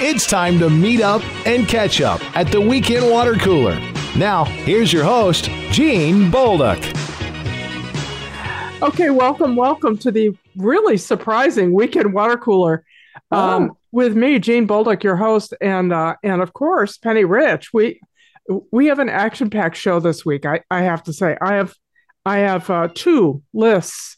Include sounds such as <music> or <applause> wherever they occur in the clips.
It's time to meet up and catch up at the Weekend Water Cooler. Now, here's your host, Gene Bolduc. Okay, welcome, welcome to the really surprising Weekend Water Cooler. Um, Oh. with me, Gene Bolduc, your host, and uh, and of course Penny Rich. We we have an action-packed show this week. I, I have to say, I have I have uh, two lists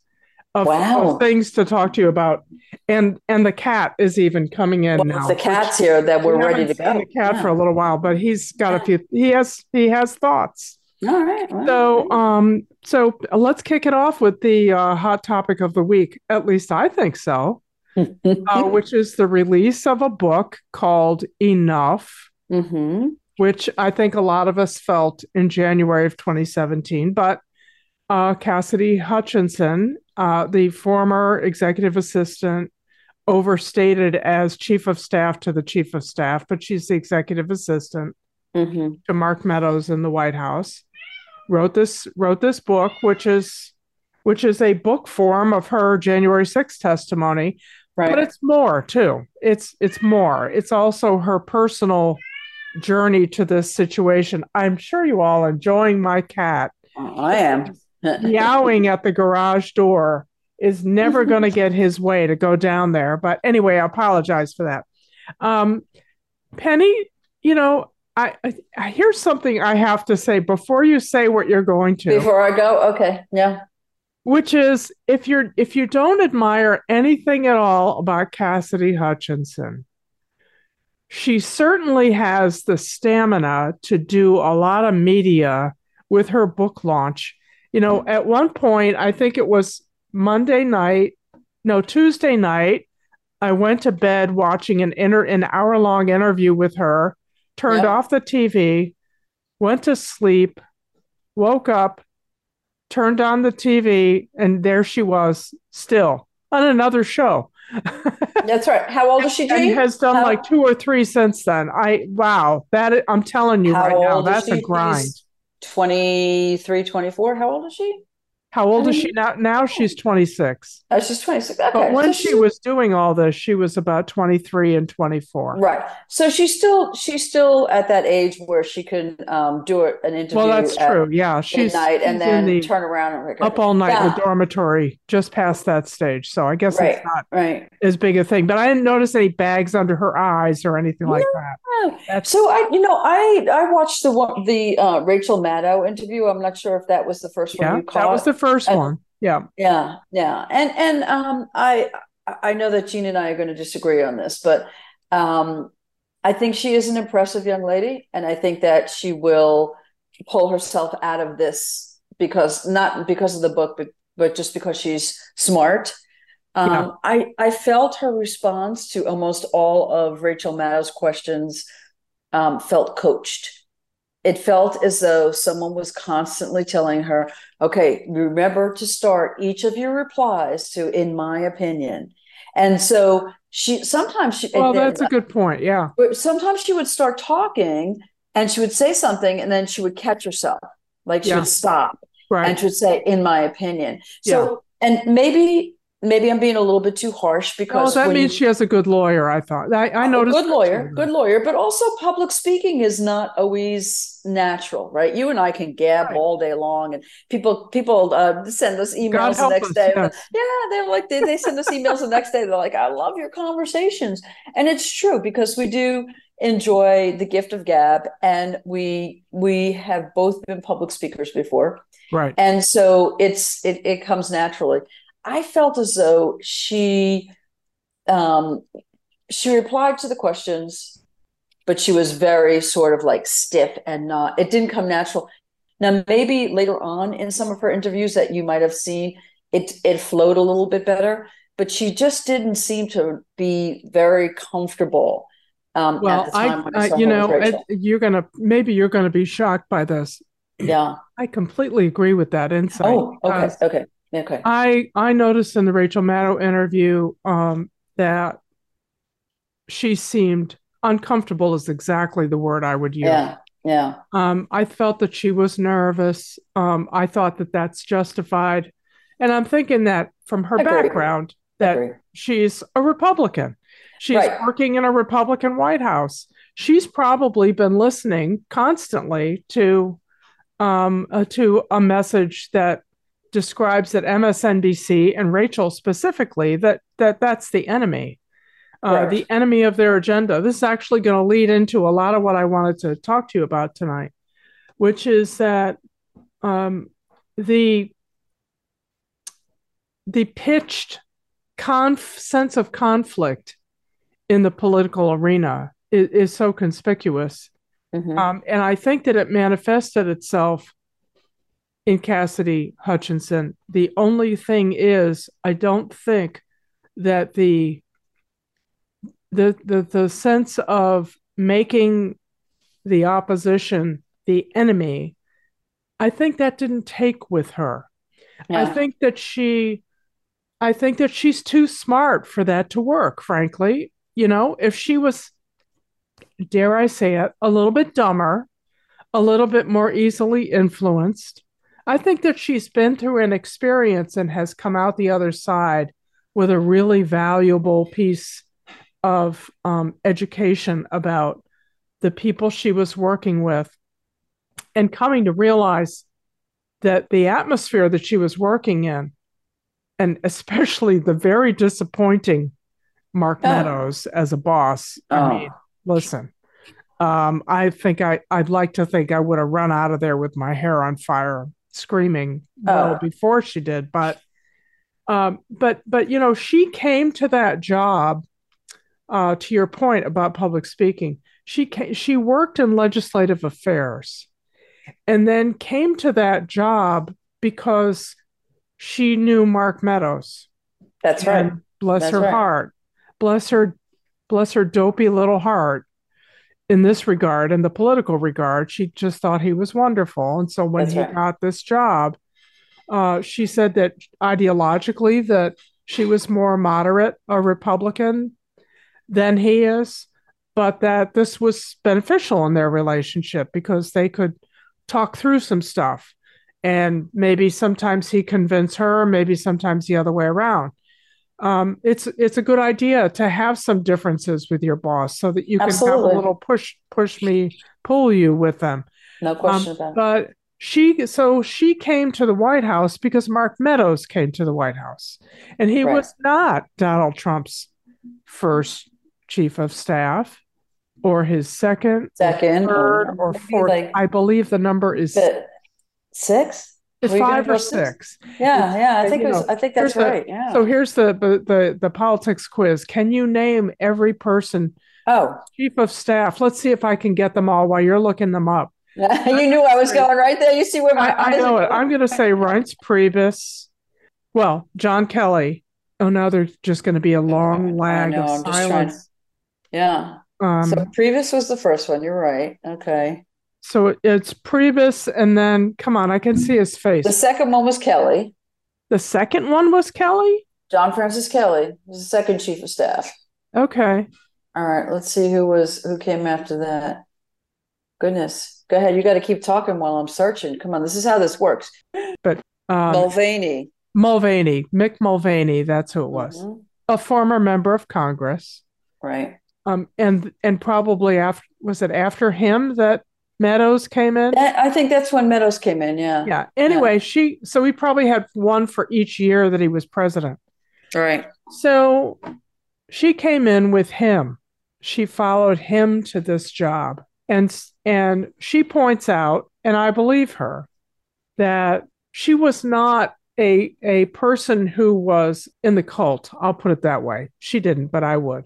of, Wow. of things to talk to you about, and and the cat is even coming in Well, now. the cat's here, that we're We ready to go. The cat Yeah. for a little while, but he's got a few. He has he has thoughts. All right. well, So, um, so let's kick it off with the uh, hot topic of the week. At least I think so. <laughs> Uh, which is the release of a book called Enough, hmm which I think a lot of us felt in January of 2017. But uh, Cassidy Hutchinson, uh, the former executive assistant, overstated as chief of staff to the chief of staff, but she's the executive assistant hmm to Mark Meadows in the White House. Wrote this wrote this book, which is which is a book form of her January 6th testimony, Right. but it's more too. It's it's more. It's also her personal journey to this situation. I'm sure you all enjoying my cat I am. Meowing at the garage door is never going <laughs> to get his way to go down there. But anyway, I apologize for that. Um, Penny, you know, I, I, I here's something I have to say before you say what you're going to, Before I go, okay. Yeah. which is if you're if you don't admire anything at all about Cassidy Hutchinson, she certainly has the stamina to do a lot of media with her book launch. You know, mm-hmm. at one point, I think it was Monday night, no, Tuesday night, I went to bed watching an inter an hour long interview with her, turned Yep. off the TV, went to sleep, woke up, turned on the TV, and there she was still on another show. <laughs> That's right. How old is she, and has done How- like two or three since then. I wow, that I'm telling you How right now, that's a grind. 23, 24. How old is she? How old is she now? Now she's 26. Oh, she's 26. Okay. But when so she was doing all this, she was about 23 and 24. Right. So she's still she's still at that age where she can um, do an interview Well, that's at true. Yeah, she's, midnight and then the turn around and up all night in the dormitory, just past that stage. So I guess Right. it's not Right. as big a thing. But I didn't notice any bags under her eyes or anything like that. That's So I, you know, I I watched the one the uh, Rachel Maddow interview. I'm not sure if that was the first one yeah, you caught. that was the first one. Yeah. Yeah, yeah, and and um, I I know that Gene and I are going to disagree on this, but um, I think she is an impressive young lady, and I think that she will pull herself out of this because not because of the book, but but just because she's smart. Um, Yeah. I I felt her response to almost all of Rachel Maddow's questions um, felt coached. It felt as though someone was constantly telling her, okay, remember to start each of your replies to, in my opinion. And so she sometimes she, Well, then- that's a good point. Yeah. but sometimes she would start talking and she would say something and then she would catch herself, like she Yeah. would stop Right. and she would say, in my opinion. So, and maybe, maybe I'm being a little bit too harsh Oh, because that means you- she has a good lawyer, I thought. I noticed. good lawyer, too. good lawyer, but also public speaking is not always natural, right? You and I can gab Right. all day long, and people people uh, send us emails the next us, day. yes. Yeah, they're like they, they send us emails the next day. They're like, "I love your conversations," and it's true because we do enjoy the gift of gab, and we we have both been public speakers before, Right. and so it's it it comes naturally. I felt as though she um she replied to the questions, but she was very sort of like stiff and not it didn't come natural. Now maybe later on in some of her interviews that you might have seen, it it flowed a little bit better, but she just didn't seem to be very comfortable um Well, at the time I, I you know, you're gonna maybe you're gonna be shocked by this. yeah. I completely agree with that insight. Oh, okay, okay, okay. I I noticed in the Rachel Maddow interview um, that she seemed uncomfortable is exactly the word I would use. Yeah, yeah. Um, I felt that she was nervous. Um, I thought that that's justified, and I'm thinking that from her Agreed. background, that Agree. she's a Republican. She's Right. working in a Republican White House. She's probably been listening constantly to um, uh, to a message that describes that MSNBC and Rachel specifically that that that's the enemy, uh, Right. the enemy of their agenda. This is actually going to lead into a lot of what I wanted to talk to you about tonight, which is that um, the the pitched conf- sense of conflict in the political arena is, is so conspicuous. Mhm. Um, and I think that it manifested itself in Cassidy Hutchinson. The only thing is, I don't think that the the the, the sense of making the opposition the enemy, I think that didn't take with her. I think that she I think that she's too smart for that to work, frankly. You know, if she was dare I say it, a little bit dumber, a little bit more easily influenced, I think that she's been through an experience and has come out the other side with a really valuable piece of um, education about the people she was working with and coming to realize that the atmosphere that she was working in, and especially the very disappointing Mark Oh. Meadows as a boss. I Oh. mean, listen, um, I think I, I'd like to think I would have run out of there with my hair on fire, screaming well Oh. before she did. But, um, but, but you know, she came to that job. Uh, to your point about public speaking, she ca- she worked in legislative affairs, and then came to that job because she knew Mark Meadows. That's right. And bless That's her right. heart. Bless her bless her dopey little heart in this regard, in the political regard. She just thought he was wonderful. And so when That's he right. got this job, uh, she said that ideologically that she was more moderate, a Republican than he is, but that this was beneficial in their relationship because they could talk through some stuff. And maybe sometimes he convinced her, maybe sometimes the other way around. Um, it's it's a good idea to have some differences with your boss so that you can have a little push push me pull you with them. No Um, question about it. but she so she came to the White House because Mark Meadows came to the White House, and he Right. was not Donald Trump's first chief of staff, or his second, Second, third, or or fourth. like- I believe the number is six? Were five or six? Yeah, yeah. I think it was, I think that's here's the- right. Yeah. So here's the, the the the politics quiz. Can you name every person oh, chief of staff? Let's see if I can get them all while you're looking them up. <laughs> you knew I was going right there. You see where my I, I know are it. going? I'm going to say Reince Priebus. Well, John Kelly. Oh, now there's just going to be a long lag know, of I'm silence. Yeah. Um, so so, Priebus was the first one. You're right. Okay. It's Priebus, and then come on, I can see his face. The second one was Kelly. The second one was Kelly. John Francis Kelly was the second chief of staff. Okay. All right, let's see who was who came after that. Goodness. Go ahead. You got to keep talking while I'm searching. Come on, this is how this works. Um, Mulvaney. Mulvaney, Mick Mulvaney. That's who it was. Mhm. A former member of Congress. Right. Um, and and probably after was it after him that Meadows came in? I think that's when Meadows came in. Yeah. Yeah. Anyway, she so we probably had one for each year that he was president. Right. So she came in with him. She followed him to this job. And and she points out, and I believe her, that she was not a a person who was in the cult. I'll put it that way. She didn't, but I would.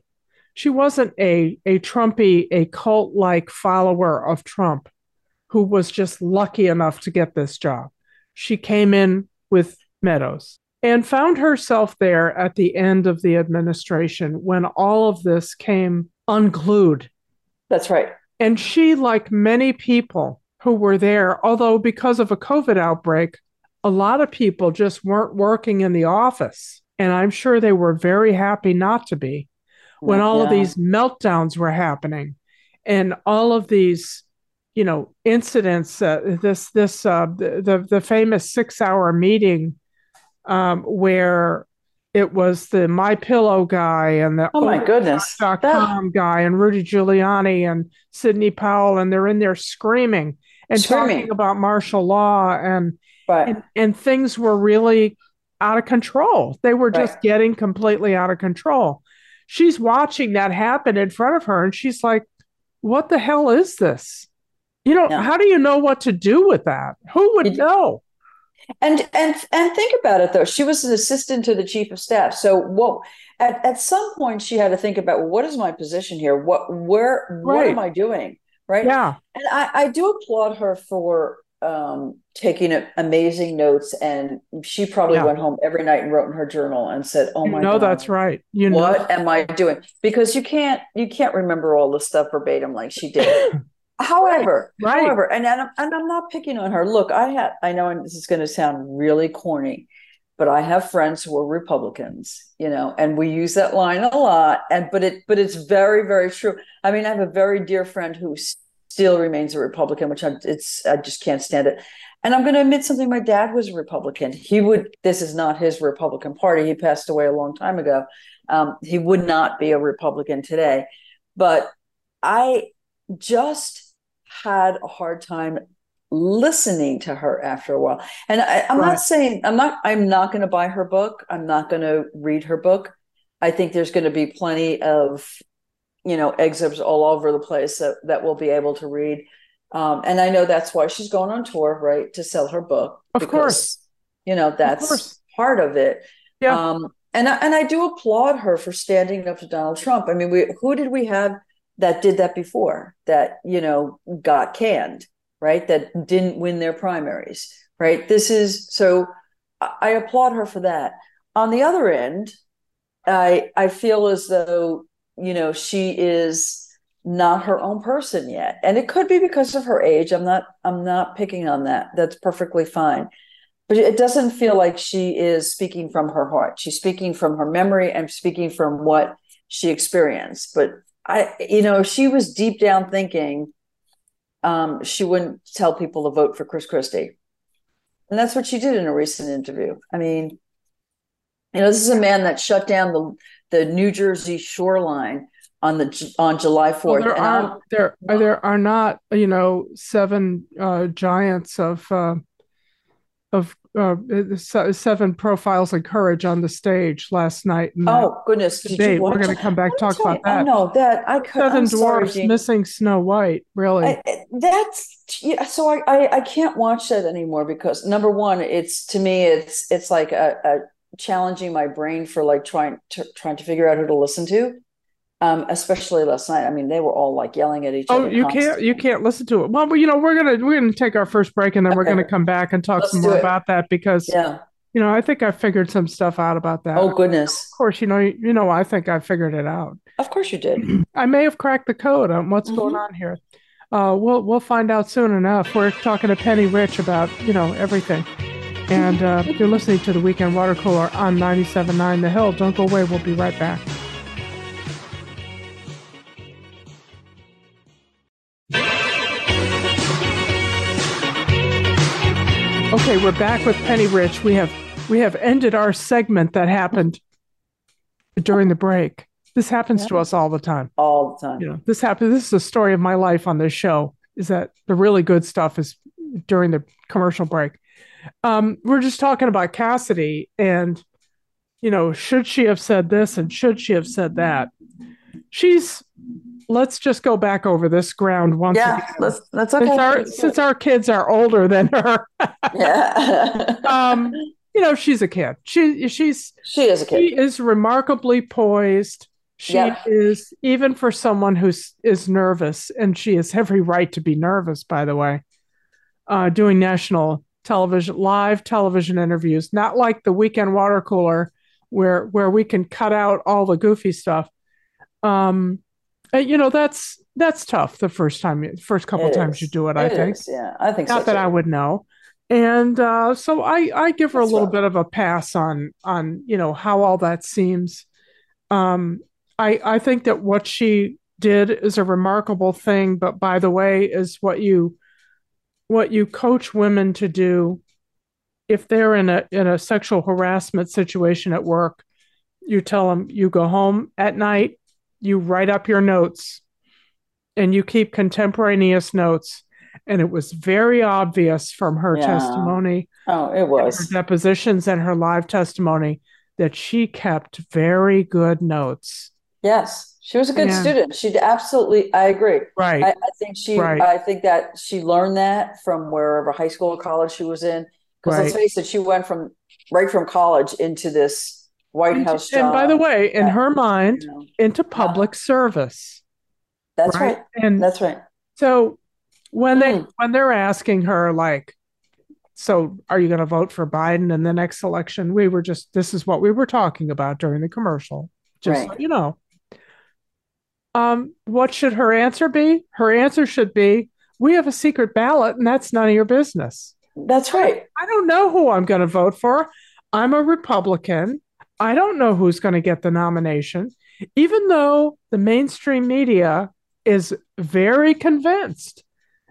She wasn't a a Trumpy, a cult-like follower of Trump who was just lucky enough to get this job. She came in with Meadows and found herself there at the end of the administration when all of this came unglued. That's right. And she, like many people who were there, although because of a COVID outbreak, a lot of people just weren't working in the office. And I'm sure they were very happy not to be when all of these meltdowns were happening and all of these you know incidents uh, this this uh, the, the the famous six hour meeting um, where it was the My Pillow guy and the Oh my goodness. dot That- guy and Rudy Giuliani and Sidney Powell, and they're in there screaming and Screaming. talking about martial law and, right. and and things were really out of control. They were just getting completely out of control. She's watching that happen in front of her, and she's like, "What the hell is this?" You know, Yeah. how do you know what to do with that? Who would know? And and and think about it though. She was an assistant to the chief of staff. So what at, at some point she had to think about well, what is my position here? What where what Right. am I doing? Right. Yeah, And I, I do applaud her for um, taking amazing notes. And she probably Yeah. went home every night and wrote in her journal and said, "Oh you my God, that's right. You know, what am I doing?" Because you can't you can't remember all the stuff verbatim like she did. <laughs> However, Right. however, and and I'm, and I'm not picking on her. Look, I had I know this is going to sound really corny, but I have friends who are Republicans, you know, and we use that line a lot. And but it but it's very very true. I mean, I have a very dear friend who s- still remains a Republican, which I it's I just can't stand it. And I'm going to admit something. My dad was a Republican. He would. This is not his Republican Party. He passed away a long time ago. Um, he would not be a Republican today. But I just had a hard time listening to her after a while. And I, I'm Right. not saying I'm not I'm not going to buy her book. I'm not going to read her book. I think there's going to be plenty of you know excerpts all over the place that that we'll be able to read. Um, and I know that's why she's going on tour, right, to sell her book. Of course. you know that's course. part of it. Yeah. Um, and I, and I do applaud her for standing up to Donald Trump. I mean, we who did we have that did that before? That you know got canned, right? That didn't win their primaries, right? This is so. I I applaud her for that. On the other end, I I feel as though you know she is not her own person yet, and it could be because of her age. I'm not I'm not picking on that. That's perfectly fine. But it doesn't feel like she is speaking from her heart. She's speaking from her memory and speaking from what she experienced. But i you know she was deep down thinking um, she wouldn't tell people to vote for chris christie. And that's what she did in a recent interview. I mean you know this is a man that shut down the the new jersey shoreline on the on july 4th Well, there and are there there are not you know seven uh, giants of uh, of uh, seven profiles of courage on the stage last night. oh goodness did you debate. We're going to come back talk about you, I that. know that I could. 7 I'm dwarfs Gene. missing Snow White. Really, I, I- that's yeah, so I, I I can't watch that anymore because number one, it's to me it's it's like a, a challenging my brain for like trying to trying to figure out who to listen to. Um, especially last night. I mean, they were all like yelling at each oh, other. Oh, you can't you can't listen to it. Well, you know we're gonna we're gonna take our first break and then we're going to come back and talk Let's some more it. about that because Yeah. you know I think I figured some stuff out about that. Oh goodness. Of course, you know you, you know I think I figured it out. Of course you did. <clears throat> I may have cracked the code on what's Mhm. going on here. Uh, we'll we'll find out soon enough. We're talking to Penny Rich about you know everything, and uh, you're listening to the Weekend Water Cooler on 97.9 The Hill. Don't go away. We'll be right back. Okay, we're back with Penny Rich. We have we have ended our segment that happened during the break. This happens to us all the time All the time. you know this happened this is the story of my life on this show is that the really good stuff is during the commercial break um we're just talking about cassidy and you know should she have said this and should she have said that she's let's just go back over this ground once Yeah, again. let's that's okay. since our since our kids are older than her yeah. <laughs> um you know she's a kid she she's she is a kid. she is remarkably poised. She Yeah. is even for someone who is nervous, and she has every right to be nervous. By the way, uh, doing national television, live television interviews, not like the weekend water cooler, where where we can cut out all the goofy stuff. Um, uh, you know that's that's tough. The first time, first couple It times is. you do it, I think is, Yeah, I think not so that too. I would know. And uh, so I, I give her That's a little rough. bit of a pass on on you know how all that seems. Um, I I think that what she did is a remarkable thing, but by the way, is what you what you coach women to do if they're in a in a sexual harassment situation at work. you tell them you go home at night, you write up your notes, and you keep contemporaneous notes. And it was very obvious from her Yeah. testimony, Oh, it her was. depositions, and her live testimony that she kept very good notes. Yes, she was a good Yeah. student. She absolutely, I agree. Right. I, I think she, Right. I think that she learned that from wherever high school or college she was in. Because let's Right. face it, she went from right from college into this White and, House and job. by the way, in Yeah. her mind, you know. into public service. That's right. And That's right. so when they Mm. when they're asking her like, so are you going to vote for Biden in the next election? We were just this is what we were talking about during the commercial. Just so you know. Um, what should her answer be? Her answer should be, "We have a secret ballot, and that's none of your business." That's right. I don't know who I'm going to vote for. I'm a Republican. I don't know who's going to get the nomination, even though the mainstream media is very convinced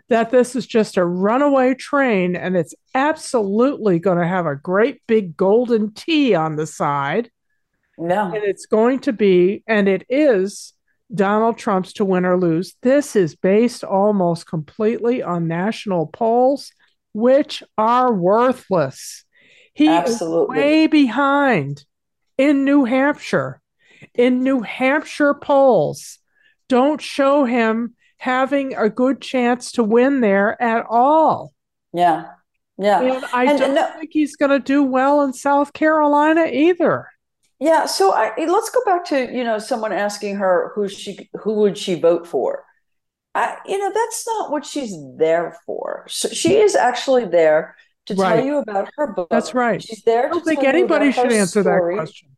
that this is just a runaway train and it's absolutely going to have a great big golden T on the side. No. And it's going to be, and it is Donald Trump's to win or lose. This is based almost completely on national polls, which are worthless. He Absolutely. is way behind in New Hampshire. In New Hampshire polls, don't show him having a good chance to win there at all. Yeah. Yeah. And I And- don't and no- think he's going to do well in South Carolina either. Yeah, so I, let's go back to, you know, someone asking her who she who would she vote for. I, you know, that's not what she's there for. So she is actually there to Right. tell you about her book. That's right. She's there I don't think anybody should answer that question.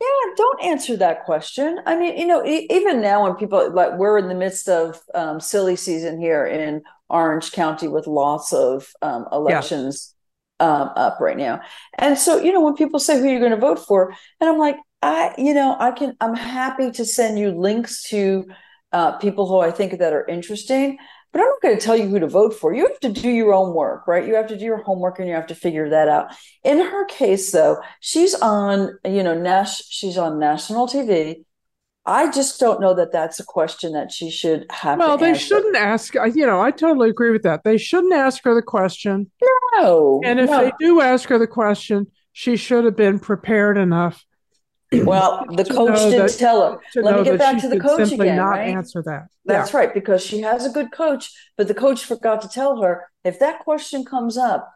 Yeah, don't answer that question. I mean, you know, e- even now when people like we're in the midst of um, silly season here in Orange County with lots of um, elections um, up right now, and so you know when people say who you're going to vote for, and I'm like, I, you know, I can, I'm happy to send you links to uh, people who I think that are interesting. But I'm not going to tell you who to vote for. You have to do your own work, right? You have to do your homework and you have to figure that out. In her case, though, she's on, you know, Nash, she's on national TV. I just don't know that that's a question that she should have. Well, they answer. shouldn't ask. uh, You know, I totally agree with that. They shouldn't ask her the question. No, And if no. they do ask her the question, she should have been prepared enough <clears throat> well, the coach didn't that- tell her. Let me get back to the coach simply again, not right? answer that. That's right, because she has a good coach, but the coach forgot to tell her if that question comes up,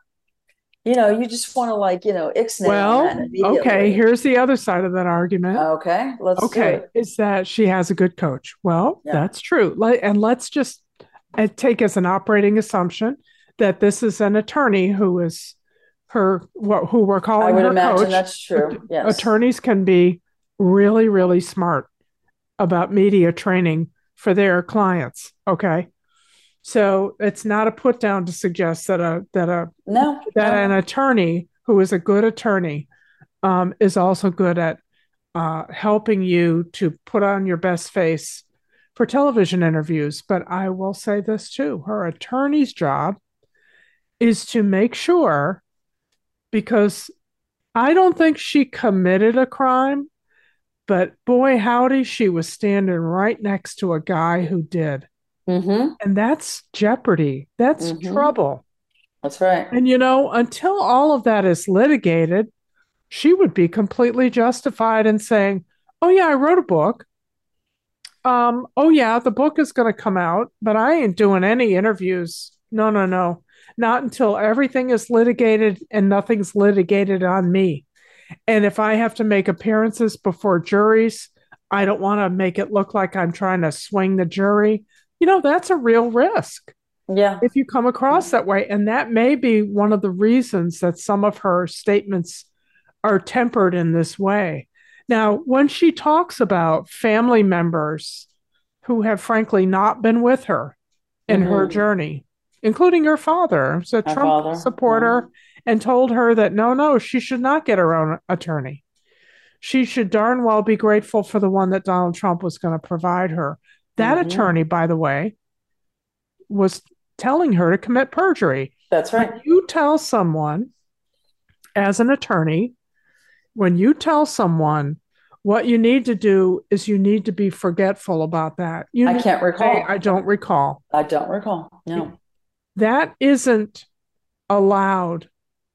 you know, you just want to like, you know, ixnay Well, okay, here's the other side of that argument. Okay, let's do okay, it. is that she has a good coach. Well, Yeah. that's true. And let's just uh, take as an operating assumption that this is an attorney who is her what who we're I calling would her imagine coach. that's true. Yes. Attorneys can be really, really smart about media training for their clients. Okay. So it's not a put down to suggest that a that a No, that no. an attorney who is a good attorney um, is also good at uh, helping you to put on your best face for television interviews. But I will say this too her attorney's job is to make sure, because I don't think she committed a crime, but boy, howdy, she was standing right next to a guy who did. hmm And that's jeopardy. That's Mhm. trouble. That's right. And you know, until all of that is litigated, she would be completely justified in saying, "Oh yeah, I wrote a book. Um, oh yeah, the book is going to come out, but I ain't doing any interviews. No, no, no. Not until everything is litigated and nothing's litigated on me. And if I have to make appearances before juries, I don't want to make it look like I'm trying to swing the jury. You know, that's a real risk Yeah. if you come across that way. And that may be one of the reasons that some of her statements are tempered in this way. Now, when she talks about family members who have frankly not been with her in her Mhm. journey, including her father, who's a Her Trump father, mm-hmm. supporter, and told her that no, no, she should not get her own attorney. She should darn well be grateful for the one that Donald Trump was going to provide her. That Mhm. attorney, by the way, was telling her to commit perjury. That's right. When you tell someone, as an attorney, when you tell someone, What you need to do is you need to be forgetful about that. You I can't recall. I don't recall. I don't recall. No. That isn't allowed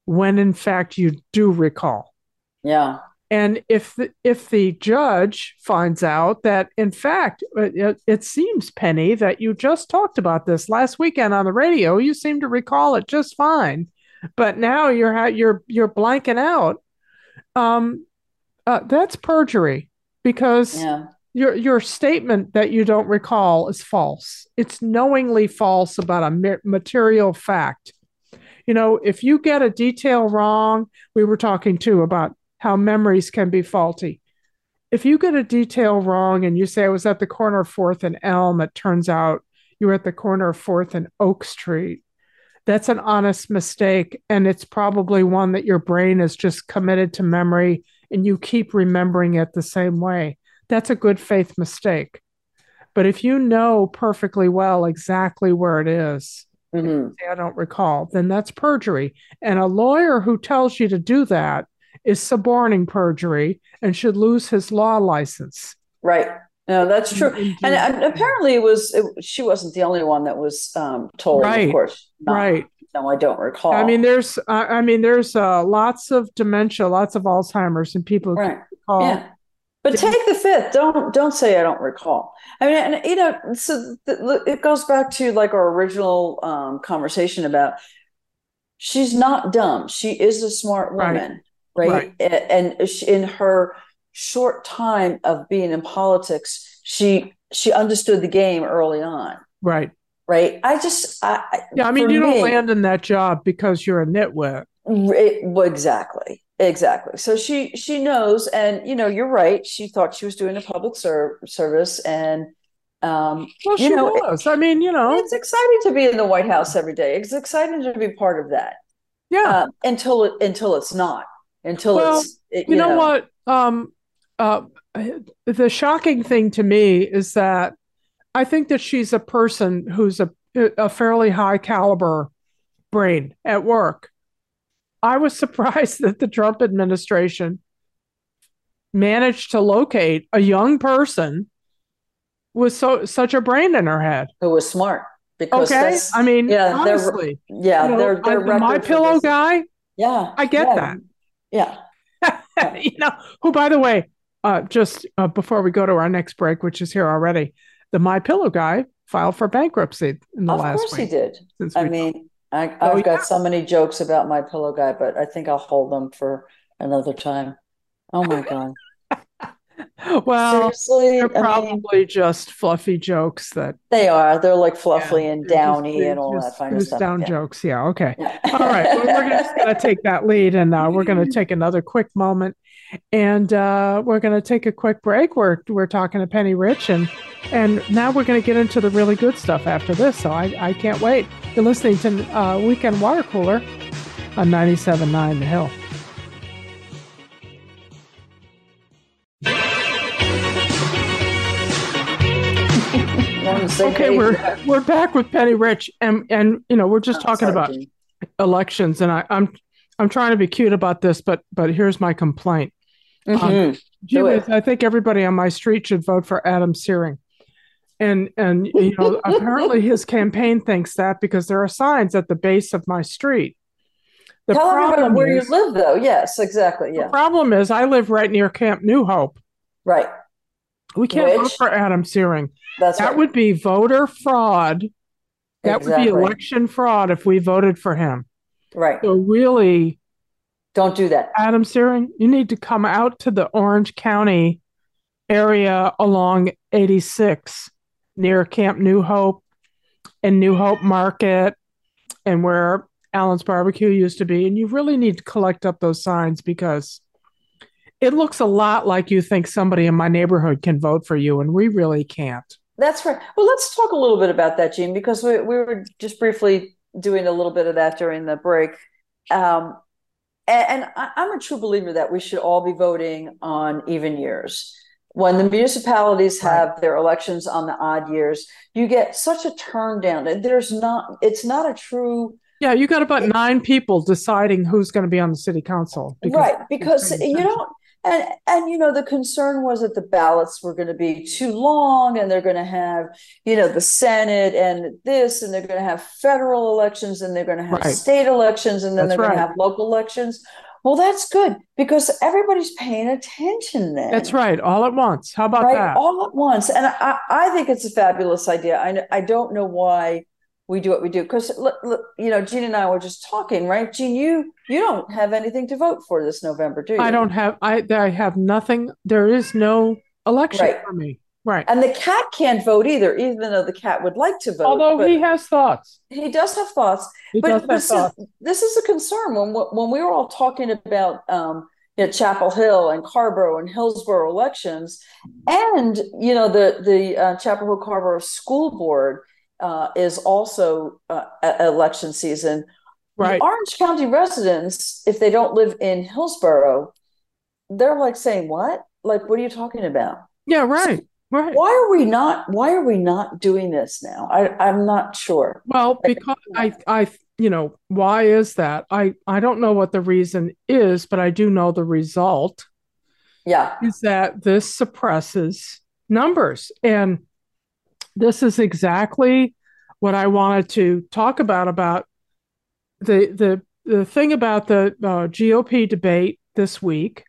when in fact you do recall. Yeah. And if the, if the judge finds out that in fact it, it seems Penny that you just talked about this last weekend on the radio, you seem to recall it just fine, but now you're you're you're blanking out. Um, uh, that's perjury because Yeah. Your your statement that you don't recall is false. It's knowingly false about a material fact. You know, if you get a detail wrong, we were talking too about how memories can be faulty. If you get a detail wrong and you say I was at the corner of Fourth and Elm, it turns out you were at the corner of Fourth and Oak Street. That's an honest mistake, and it's probably one that your brain is just committed to memory, and you keep remembering it the same way that's a good faith mistake. But if you know perfectly well exactly where it is, Mhm. I don't recall, then that's perjury. And a lawyer who tells you to do that is suborning perjury and should lose his law license. Right. No, that's true. And, and apparently, it was it, she wasn't the only one that was um, told. Right. Of course, not. right. No, I don't recall. I mean, there's, uh, I mean, there's uh, lots of dementia, lots of Alzheimer's, and people who right. recall. Yeah. But take the fifth. Don't don't say I don't recall. I mean, and you know, so the, it goes back to like our original um, conversation about she's not dumb. She is a smart woman, right? Right. A- And she, in her short time of being in politics, she she understood the game early on, Right. right? I just, I, Yeah. I mean, you don't land in that job because you're a nitwit. It, well, exactly, exactly. So she she knows, and you know, you're right. She thought she was doing a public ser- service, and um, Well, You she know, was. I mean, you know, it's exciting to be in the White House every day. It's exciting to be part of that yeah. uh, until it until it's not. Until Well, it's it- you know, what? Um, uh, the shocking thing to me is that I think that she's a person who's a a fairly high caliber brain at work. I was <laughs> surprised that the Trump administration managed to locate a young person with so such a brain in her head. Who was smart? Because Okay, I mean, yeah, honestly, yeah, you know, they're they're I- my pillow this- guy. Yeah, I get yeah, that. Yeah, <laughs> you know, who, by the way, uh, just uh, before we go to our next break, which is here already, the My Pillow guy filed for bankruptcy in the of last course he did. Since I mean, I, I've Oh, yeah. got so many jokes about my pillow guy, but I think I'll hold them for another time. Oh my god! <laughs> well, Seriously, they're I mean, probably just fluffy jokes that they are. They're like fluffy yeah, and they're just- downy and all just that kind of stuff. down Yeah. jokes. Yeah, okay. Yeah. All right, well, we're just going to take that lead, and uh, we're going to take another quick moment, and uh, we're going to take a quick break. We're we're talking to Penny Rich, and and now we're going to get into the really good stuff after this. So I I can't wait. You're listening to uh, Weekend Water Cooler on 97.9 The Hill. On the same Okay, page. we're we're back with Penny Rich, and and you know we're just talking sorry, about elections, and I, I'm I'm trying to be cute about this, but but here's my complaint. Mhm. Gee whiz, I think everybody on my street should vote for Adam Searing. And and you know, <laughs> apparently his campaign thinks that because there are signs at the base of my street. The Tell problem where is, you live, though. Yes, exactly. the Yeah, problem is I live right near Camp New Hope. right. We can't vote for Adam Searing. That's That right. would be voter fraud. That would be election fraud if we voted for him. right. So really, Don't do that. Adam Searing, you need to come out to the Orange County area along 86 near Camp New Hope and New Hope Market and where Allen's Barbecue used to be. And you really need to collect up those signs because it looks a lot like you think somebody in my neighborhood can vote for you, and we really can't. That's right. Well, let's talk a little bit about that, Gene, because we, we were just briefly doing a little bit of that during the break. Um, and and I, I'm a true believer that we should all be voting on even years. When the municipalities have their elections on the odd years, you get such a turn down. And There's not, it's not a true, Yeah, you got about nine people deciding who's going to be on the city council. right, because you don't, and and you know the concern was that the ballots were going to be too long and they're going to have you know the senate and this and they're going to have federal elections and they're going to have Right. state elections and then That's they're going to have local elections well that's good because everybody's paying attention then That's right. All at once. How about right that? all at once and I, I think it's a fabulous idea i, I don't know why we do what we do because you know gene and i were just talking right gene you you don't have anything to vote for this november do you I don't have I I have nothing. There is no election Right. for me. Right. and the cat can't vote either even though the cat would like to vote Although he has thoughts. he does have thoughts He but, does but have see, thoughts. this is a concern when when we were all talking about um, you know, Chapel Hill and Carrboro and Hillsborough elections, and you know the the uh, Chapel Hill Carrboro School Board uh, is also uh, election season. Right. The Orange County residents, if they don't live in Hillsborough, they're like saying, "What? Like, what are you talking about? Yeah, right. Right. Why are we not? Why are we not doing this now? I, I'm not sure." Well, because I, I, you know, why is that? I, I don't know what the reason is, but I do know the result Yeah. is that this suppresses numbers. And this is exactly what I wanted to talk about about the the the thing about the uh, GOP debate this week.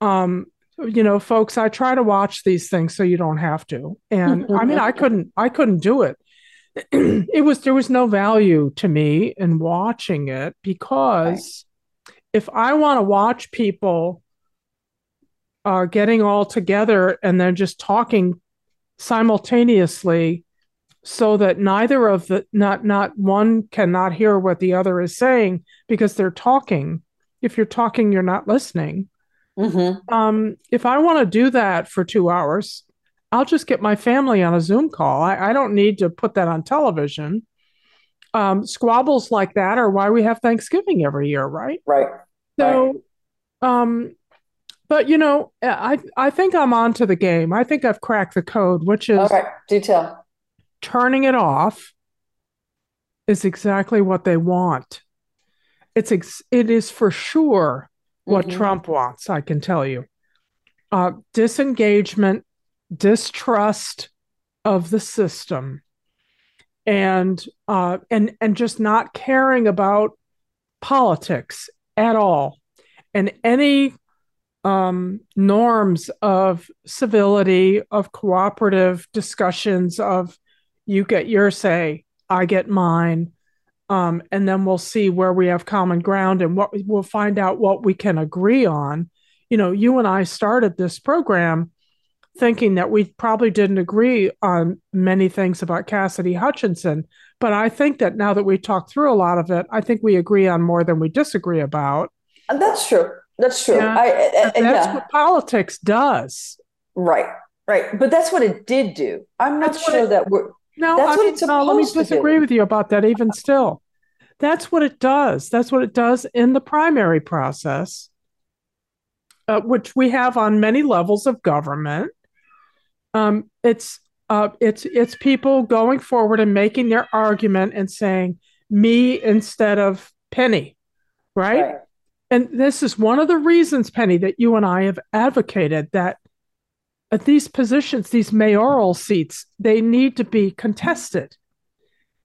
Um, you know, folks, I try to watch these things so you don't have to. And <laughs> I mean, I couldn't I couldn't do it. <clears throat> it was there was no value to me in watching it because if I want to watch people uh, getting all together and then just talking simultaneously so that neither of the not not one cannot hear what the other is saying because they're talking. If you're talking you're not listening. Hmm um, if i want to do that for two hours i'll just get my family on a zoom call. I, I don't need to put that on television. Um, squabbles like that are why we have thanksgiving every year right? Right. so, um, but you know, I I think I'm onto the game. I think I've cracked the code, which is All right. Do tell. turning it off is exactly what they want. It's ex- it is for sure what Mhm. Trump wants. I can tell you, uh, disengagement, distrust of the system, and uh, and and just not caring about politics at all, and any um, norms of civility, of cooperative discussions, of you get your say, I get mine, um, and then we'll see where we have common ground and what we'll find out what we can agree on. You know, you and I started this program thinking that we probably didn't agree on many things about Cassidy Hutchinson, but I think that now that we talked through a lot of it, I think we agree on more than we disagree about. And that's true. That's true. Yeah. I, I- That's yeah, what politics does. right, right. But that's what it did do. I'm not That's sure it- that we're. No, That's what it's no, let me supposed to do. disagree with you about that even still. That's what it does. That's what it does in the primary process, uh, which we have on many levels of government. Um, it's uh, it's it's people going forward and making their argument and saying me instead of Penny, right? Right. And this is one of the reasons, Penny, that you and I have advocated that at these positions, these mayoral seats, they need to be contested.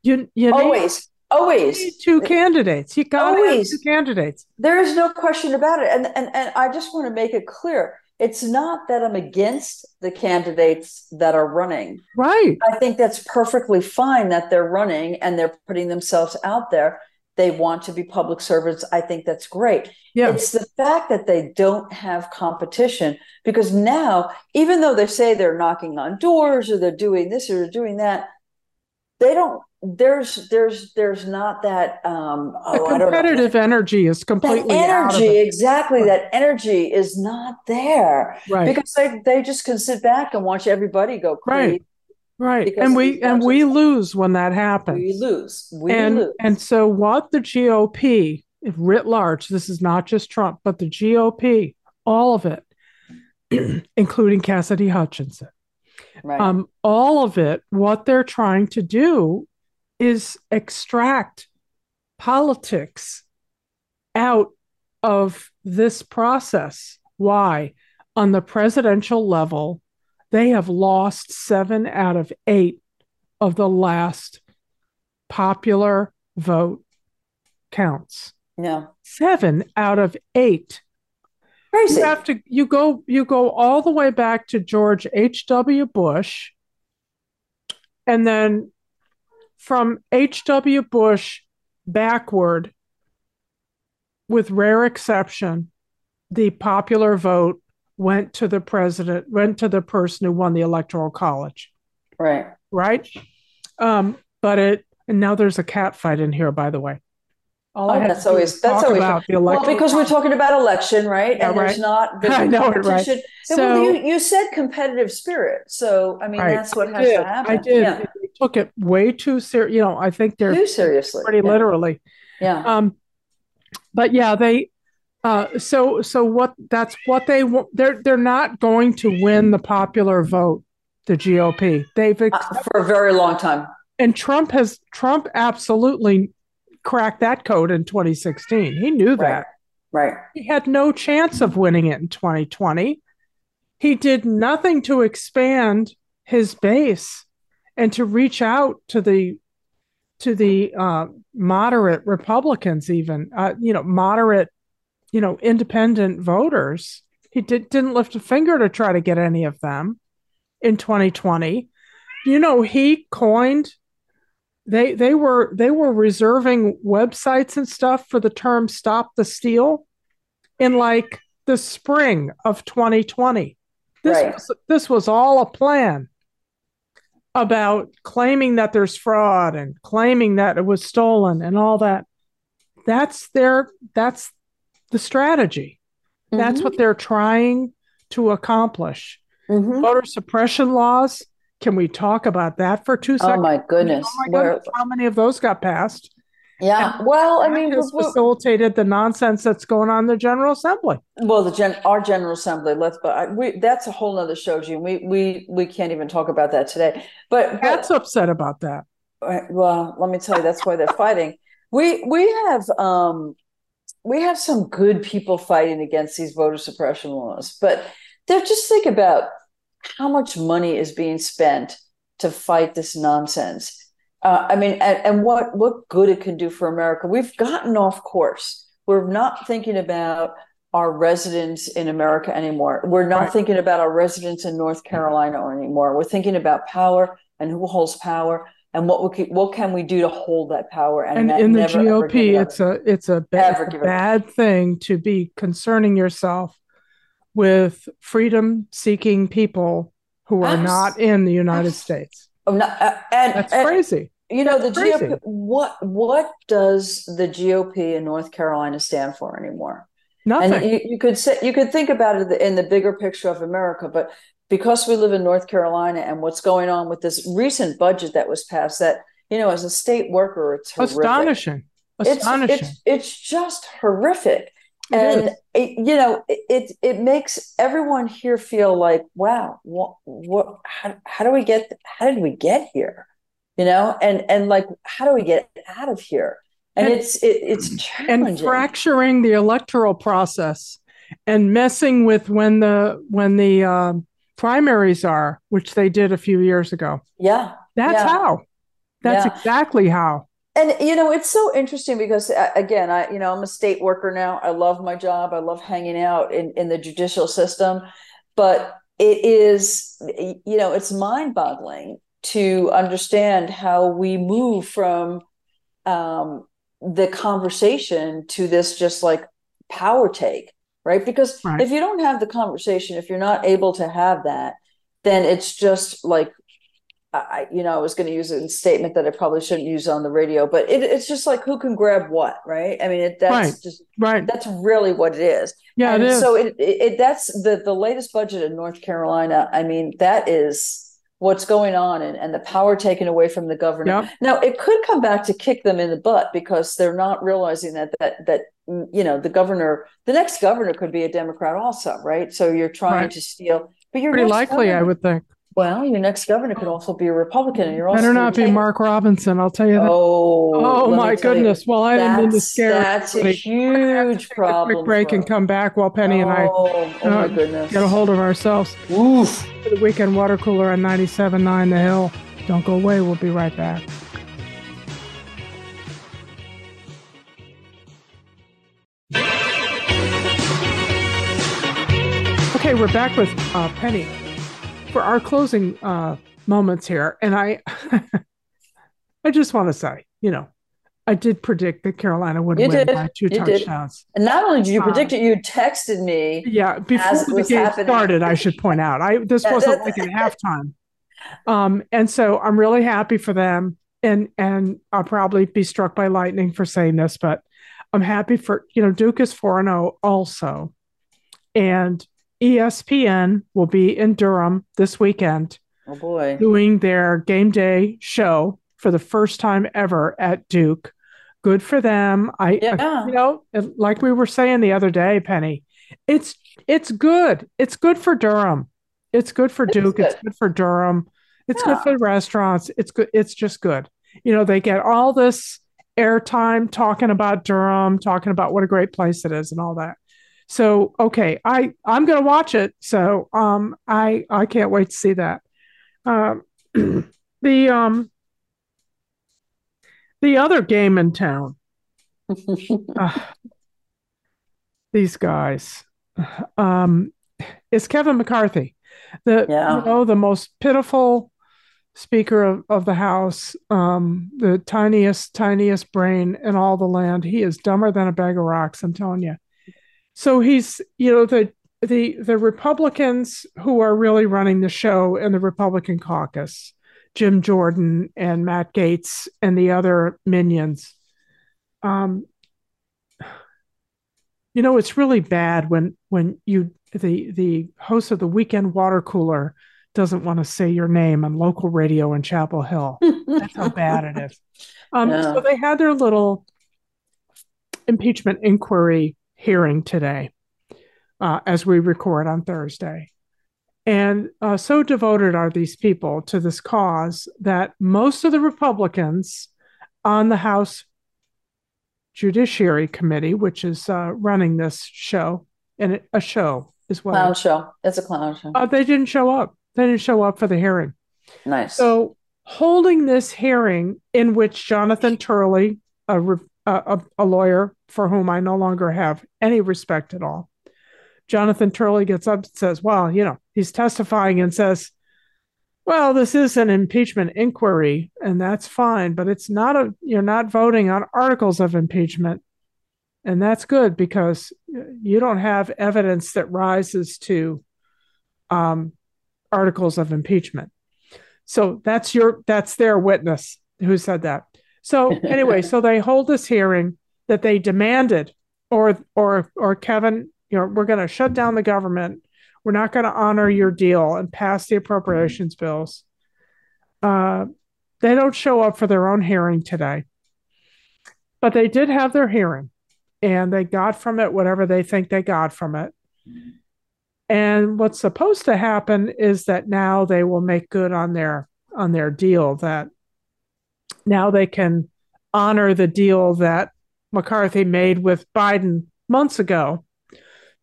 You you need, Always, you always. need two candidates. You got Always. two candidates. There is no question about it. And, and and I just want to make it clear. It's not that I'm against the candidates that are running. Right. I think that's perfectly fine that they're running and they're putting themselves out there. They want to be public servants. I think that's great. Yeah. It's the fact that they don't have competition because now, even though they say they're knocking on doors or they're doing this or they're doing that, they don't. There's there's there's not that um the oh, know, competitive energy is that completely of energy exactly that energy is not there Right. because they, they just can sit back and watch everybody go crazy. Right. Right. And we and we lose when that happens. We lose. We and lose. and so what the GOP writ large, this is not just Trump, but the GOP, all of it, <clears throat> including Cassidy Hutchinson, right. um, all of it, what they're trying to do is extract politics out of this process why on the presidential level they have lost seven out of eight of the last popular vote counts. Yeah. Seven out of eight. Crazy. You have to you go you go all the way back to George H.W. Bush. And then from H.W. Bush backward, with rare exception, the popular vote went to the president, went to the person who won the electoral college. Right. Right. Um, but it and now there's a cat fight in here, by the way. All oh, that's always that's always about the well because we're talking about election, right? Yeah, and right. there's not there's <laughs> I know it, right. So well, you, you said competitive spirit, so I mean that's what has to happen. I did. Yeah. They took it way too serious. You know, I think they're too seriously, pretty yeah. literally. Yeah. Um, but yeah, they. Uh, so so what? That's what they want. They're they're not going to win the popular vote. The GOP. They've uh, for a very long time. And Trump has Trump absolutely cracked that code in 2016. He knew that. Right. right. He had no chance of winning it in 2020. He did nothing to expand his base and to reach out to the to the uh, moderate Republicans, even uh, you know moderate, you know independent voters. He did, didn't lift a finger to try to get any of them in 2020. You know, he coined they they were they were reserving websites and stuff for the term stop the steal in like the spring of 2020 this right. was, this was all a plan about claiming that there's fraud and claiming that it was stolen and all that that's their that's the strategy mm-hmm. that's what they're trying to accomplish mm-hmm. voter suppression laws can we talk about that for two seconds? Oh my goodness! Oh my goodness. How many of those got passed? Yeah. And well, I mean, has facilitated the nonsense that's going on in the General Assembly. Well, the gen our General Assembly. Let's, but I, we that's a whole other show, Gene. We we we can't even talk about that today. But that's upset about that. Well, let me tell you, that's why they're fighting. We we have um we have some good people fighting against these voter suppression laws, but they're just think about how much money is being spent to fight this nonsense. Uh, I mean, and, and what what good it can do for America. We've gotten off course. We're not thinking about our residents in America anymore. We're not right. thinking about our residents in North Carolina anymore. We're thinking about power and who holds power and what we can, what can we do to hold that power. And, and in the GOP, it's a it's a, ba- it's a bad thing to be concerning yourself with freedom seeking people who are not in the United States. Oh, no, uh, and, That's and, crazy. You know, That's the crazy. GOP, what, what does the GOP in North Carolina stand for anymore? Nothing. And you, you could say, you could think about it in the bigger picture of America, but because we live in North Carolina and what's going on with this recent budget that was passed, that you know, as a state worker, it's horrific. astonishing. Astonishing. It's, it's, it's just horrific and it, you know it it makes everyone here feel like wow what what how, how do we get how did we get here you know and and like how do we get out of here and, and it's it, it's <clears throat> and fracturing the electoral process and messing with when the when the uh, primaries are which they did a few years ago. Yeah that's yeah. how. That's yeah. exactly how. And you know it's so interesting because again i you know i'm a state worker now. I love my job. I love hanging out in, in the judicial system. But it is you know it's mind boggling to understand how we move from um, the conversation to this just like power take right because right. if you don't have the conversation if you're not able to have that then it's just like I, you know, I was going to use it in a statement that I probably shouldn't use on the radio, but it, it's just like who can grab what, right? I mean, it, that's right. just right. That's really what it is. Yeah, and it is. So it, it, that's the the latest budget in North Carolina. I mean, that is what's going on and, and the power taken away from the governor. Yep. Now, it could come back to kick them in the butt because they're not realizing that that that mm, you know the governor, the next governor could be a Democrat also, right? So you're trying right. to steal, but you're pretty likely, governor, I would think Well, your next governor could also be a Republican, and you're also Better not be Mark Robinson. I'll tell you that. Oh, Oh my tell you, goodness! Well, I didn't mean to scare That's a everybody. We're gonna huge problem. A quick break for and come back while Penny and I Oh, oh my uh, goodness. get a hold of ourselves. Oof. For the weekend water cooler on 97.9 The Hill. Don't go away. We'll be right back. Okay, we're back with uh, Penny for our closing uh, moments here, and I, <laughs> I just want to say, you know, I did predict that Carolina would You win did. by two You did. touchdowns. And not only did you Uh, predict it, you texted me. Yeah, before the game happening. started, I should point out, I this wasn't like <laughs> at halftime, um, and so I'm really happy for them, and and I'll probably be struck by lightning for saying this, but I'm happy for you know Duke is four and zero also, and ESPN will be in Durham this weekend Oh boy. doing their game day show for the first time ever at Duke. Good for them. I, Yeah. you know, like we were saying the other day, Penny, it's it's good. It's good for Durham. It's good for It Duke. It's good. good for Durham. It's good Yeah. for restaurants. It's good. It's just good. You know, they get all this airtime talking about Durham, talking about what a great place it is and all that. So, okay, I I'm going to watch it. So, um I I can't wait to see that. Um <clears throat> the um the other game in town <laughs> uh, these guys um is Kevin McCarthy the Yeah. you know the most pitiful speaker of, of the house um the tiniest tiniest brain in all the land he is dumber than a bag of rocks i'm telling you so he's you know the the the republicans who are really running the show in the republican caucus jim jordan and matt gaetz and the other minions um you know it's really bad when when you the the host of the weekend water cooler doesn't want to say your name on local radio in chapel hill that's how bad it is <laughs> um Yeah. so they had their little impeachment inquiry hearing today uh, as we record on thursday and uh, so devoted are these people to this cause that most of the republicans on the house judiciary committee which is uh, running this show and it, a show as well. clown show. It's a clown show. uh, they didn't show up they didn't show up for the hearing nice. so, holding this hearing in which Jonathan Turley, a, re- a, a, lawyer for whom I no longer have any respect at all, Jonathan Turley gets up and says, Well, you know, he's testifying and says, Well, this is an impeachment inquiry, and that's fine, but it's not a, you're not voting on articles of impeachment. And that's good because you don't have evidence that rises to um, articles of impeachment. So that's your that's their witness who said that. So <laughs> anyway, so they hold this hearing that they demanded, or or or Kevin, you know, we're going to shut down the government. We're not going to honor your deal and pass the appropriations bills. Uh, they don't show up for their own hearing today, but they did have their hearing, and they got from it whatever they think they got from it. And what's supposed to happen is that now they will make good on their on their deal that now they can honor the deal that McCarthy made with Biden months ago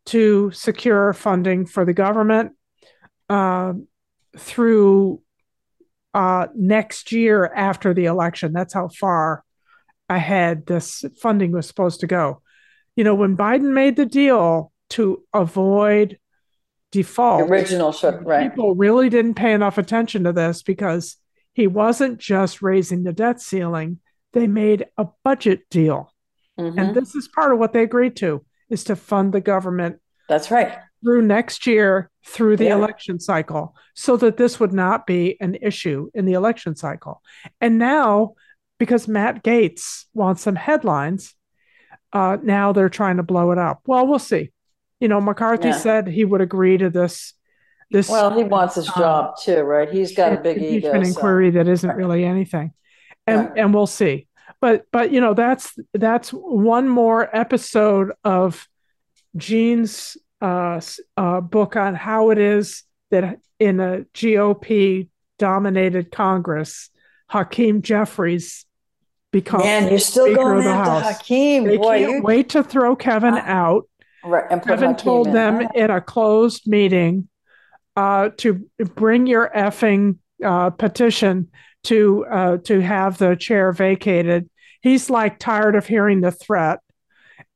to secure funding for the government uh, through uh, next year after the election. That's how far ahead this funding was supposed to go. You know, when Biden made the deal to avoid default, Original show, right? people really didn't pay enough attention to this because he wasn't just raising the debt ceiling, they made a budget deal. Mhm. And this is part of what they agreed to is to fund the government That's right. through next year through the Yeah. election cycle so that this would not be an issue in the election cycle. And now, because Matt Gaetz wants some headlines, uh, now they're trying to blow it up. Well, we'll see. You know, McCarthy Yeah. said he would agree to this. This Well, he wants his Um, job too, right? He's got a big ego. so- inquiry that isn't really anything, and Right. and we'll see. But but you know that's that's one more episode of Gene's uh, uh, book on how it is that in a GOP dominated Congress, Hakeem Jeffries becomes Man, you're still Speaker going of the after House. Hakeem. They Boy, can't you wait to throw Kevin out. right, and Kevin Hakeem told them in a closed meeting uh, to bring your effing uh, petition to uh, to have the chair vacated. He's like tired of hearing the threat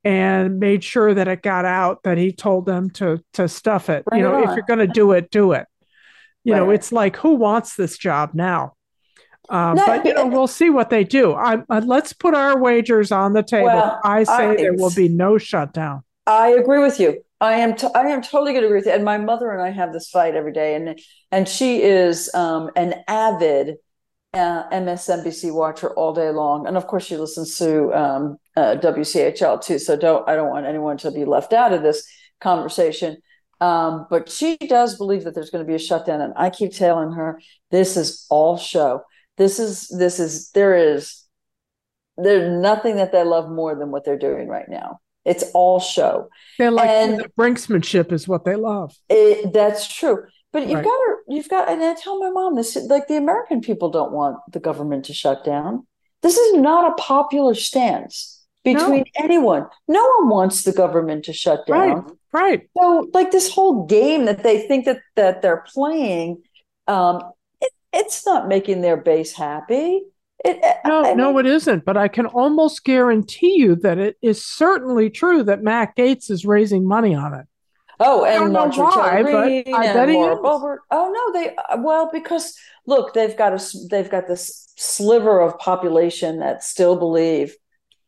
and made sure that it got out that he told them to to stuff it. Bring you know, if you're going to do it, do it. You know, it's like who wants this job now? Uh, No, but you know, we'll see what they do. I, uh, let's put our wagers on the table. Well, I say I- there will be no shutdown. I agree with you. I am. T- I am totally going to agree with you. And my mother and I have this fight every day, and and she is um, an avid uh, MSNBC watcher all day long, and of course she listens to um, uh, WCHL too. So don't. I don't want anyone to be left out of this conversation. Um, but she does believe that there's going to be a shutdown, and I keep telling her this is all show. This is this is there is there's nothing that they love more than what they're doing right now. It's all show. They're like And- the brinksmanship is what they love. It, that's true. But you've Right. got to, you've got, and I tell my mom this, like the American people don't want the government to shut down. This is not a popular stance between anyone. No one wants the government to shut down. Right. Right. So, like this whole game that they think that that they're playing, um, it, it's not making their base happy. It, No, I no, it isn't. But I can almost guarantee you that it is certainly true that Matt Gaetz is raising money on it. Oh, I and Marjorie why, but I and bet he Laura is. Boebert. Oh no, they well because look, they've got a they've got this sliver of population that still believe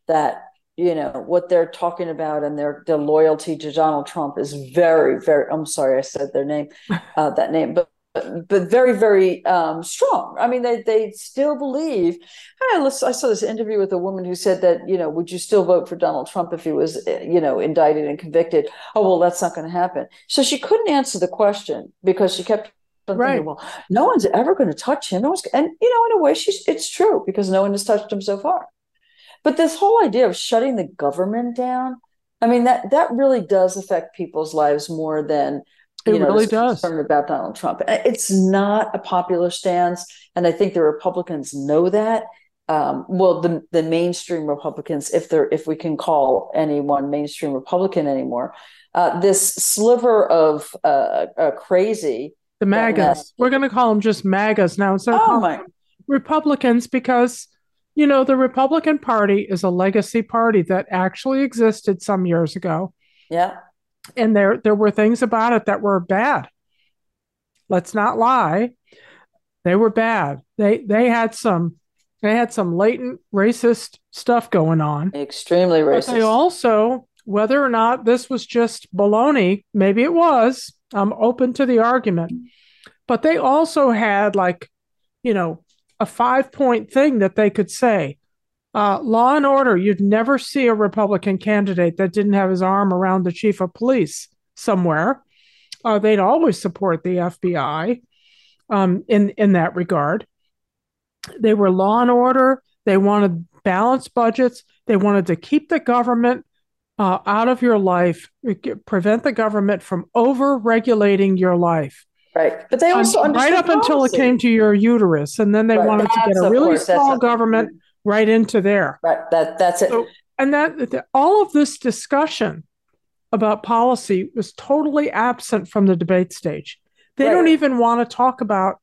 that you know what they're talking about and their their loyalty to Donald Trump is very very. I'm sorry, I said their name, uh, that name, but. But, but very, very um, strong. I mean, they they still believe. I, I saw this interview with a woman who said that you know, would you still vote for Donald Trump if he was eh, you know indicted and convicted? oh well that's not going to happen so she couldn't answer the question because she kept Right. thinking well no one's ever going to touch him no one's, and you know in a way she's it's true because no one has touched him so far but this whole idea of shutting the government down i mean that that really does affect people's lives more than It you know really does. concern about donald trump it's not a popular stance and i think the republicans know that um, well, the the mainstream Republicans, if they're if we can call anyone mainstream Republican anymore, uh, this sliver of uh, uh, crazy. The. MAGAs. We're going to call them just MAGAs now instead of Oh my! Republicans because, you know, the Republican Party is a legacy party that actually existed some years ago. Yeah, and there there were things about it that were bad. Let's not lie. They were bad. They they had some they had some latent racist stuff going on. extremely But they also, whether or not this was just baloney, maybe it was. I'm open to the argument. But they also had like, you know, a five point thing that they could say. Uh, law and order, you'd never see a Republican candidate that didn't have his arm around the chief of police somewhere. Uh, they'd always support the FBI um, in in that regard. They were law and order. They wanted balanced budgets. They wanted to keep the government uh, out of your life, prevent the government from over regulating your life. right, but they also Um, right up until it came to your uterus, and then they Right, wanted to get a really course, that's small government right into there. Right, that that's it. So, and that, that all of this discussion about policy was totally absent from the debate stage. They Right. don't even want to talk about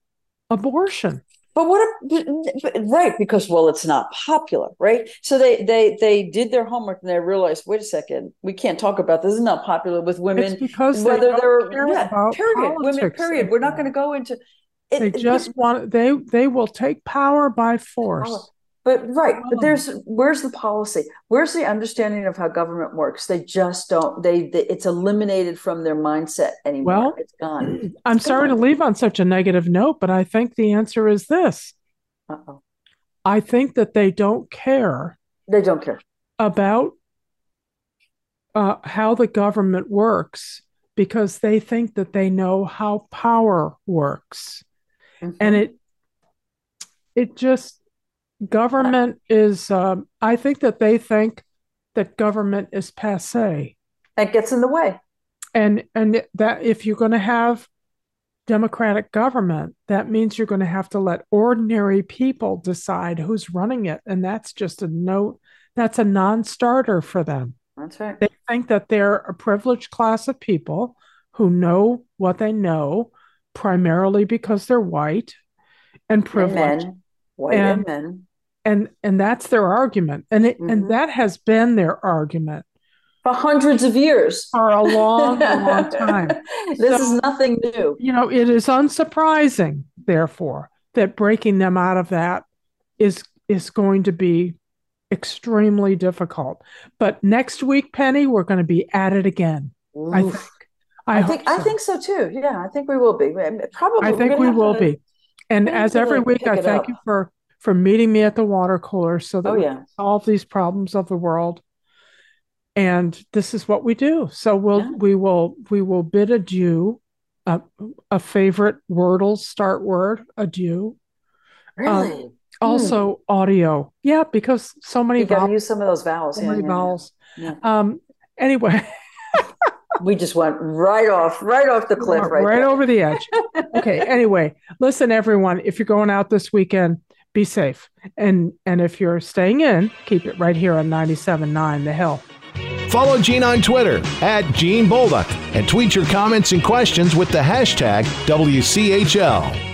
abortion. But what? A, right, because well, it's not popular, right? So they they they did their homework and they realized, wait a second, we can't talk about this. This is not popular with women. it's because they whether don't they're care yeah, period, women. Period. We're not going to go into. It, They it- just want they they will take power by force. But right, but there's where's the policy? Where's the understanding of how government works? They just don't. They, they it's eliminated from their mindset anymore. Well, it's gone. <clears throat> I'm sorry to leave on such a negative note, but I think the answer is this. Uh-oh. I think that they don't care They don't care. about uh, how the government works because they think that they know how power works. Mhm. And it it just government is um, I think that they think that government is passe. it gets in the way. and and that if you're going to have democratic government, that means you're going to have to let ordinary people decide who's running it. And that's just a note, that's a non starter for them. That's right. They think that they're a privileged class of people who know what they know, primarily because they're white and privileged. And men, white and, and men. And and that's their argument. And it mm-hmm. and that has been their argument for hundreds of years. For a long, long <laughs> time. this so, is nothing new. You know, it is unsurprising, therefore, that breaking them out of that is is going to be extremely difficult. But next week, Penny, we're going to be at it again. Oof. I think. I, I think so. I think so too. Yeah, I think we will be. Probably. I think we will to, be. And as every week, I thank up. you for for meeting me at the water cooler so that oh, we yeah. can solve these problems of the world and this is what we do. So we'll yeah. we will we will bid adieu. Uh, a favorite Wordle start word adieu. Really. Um, also hmm. audio, yeah, because so many. You got to use some of those vowels. So yeah, many vowels. Um. Anyway. <laughs> we just went right off, right off the cliff, right, right over the edge. okay. <laughs> Anyway, listen, everyone. If you're going out this weekend, be safe, and and if you're staying in, keep it right here on 97.9 The Hill. Follow Gene on Twitter at Gene Bolduc and tweet your comments and questions with the hashtag WCHL.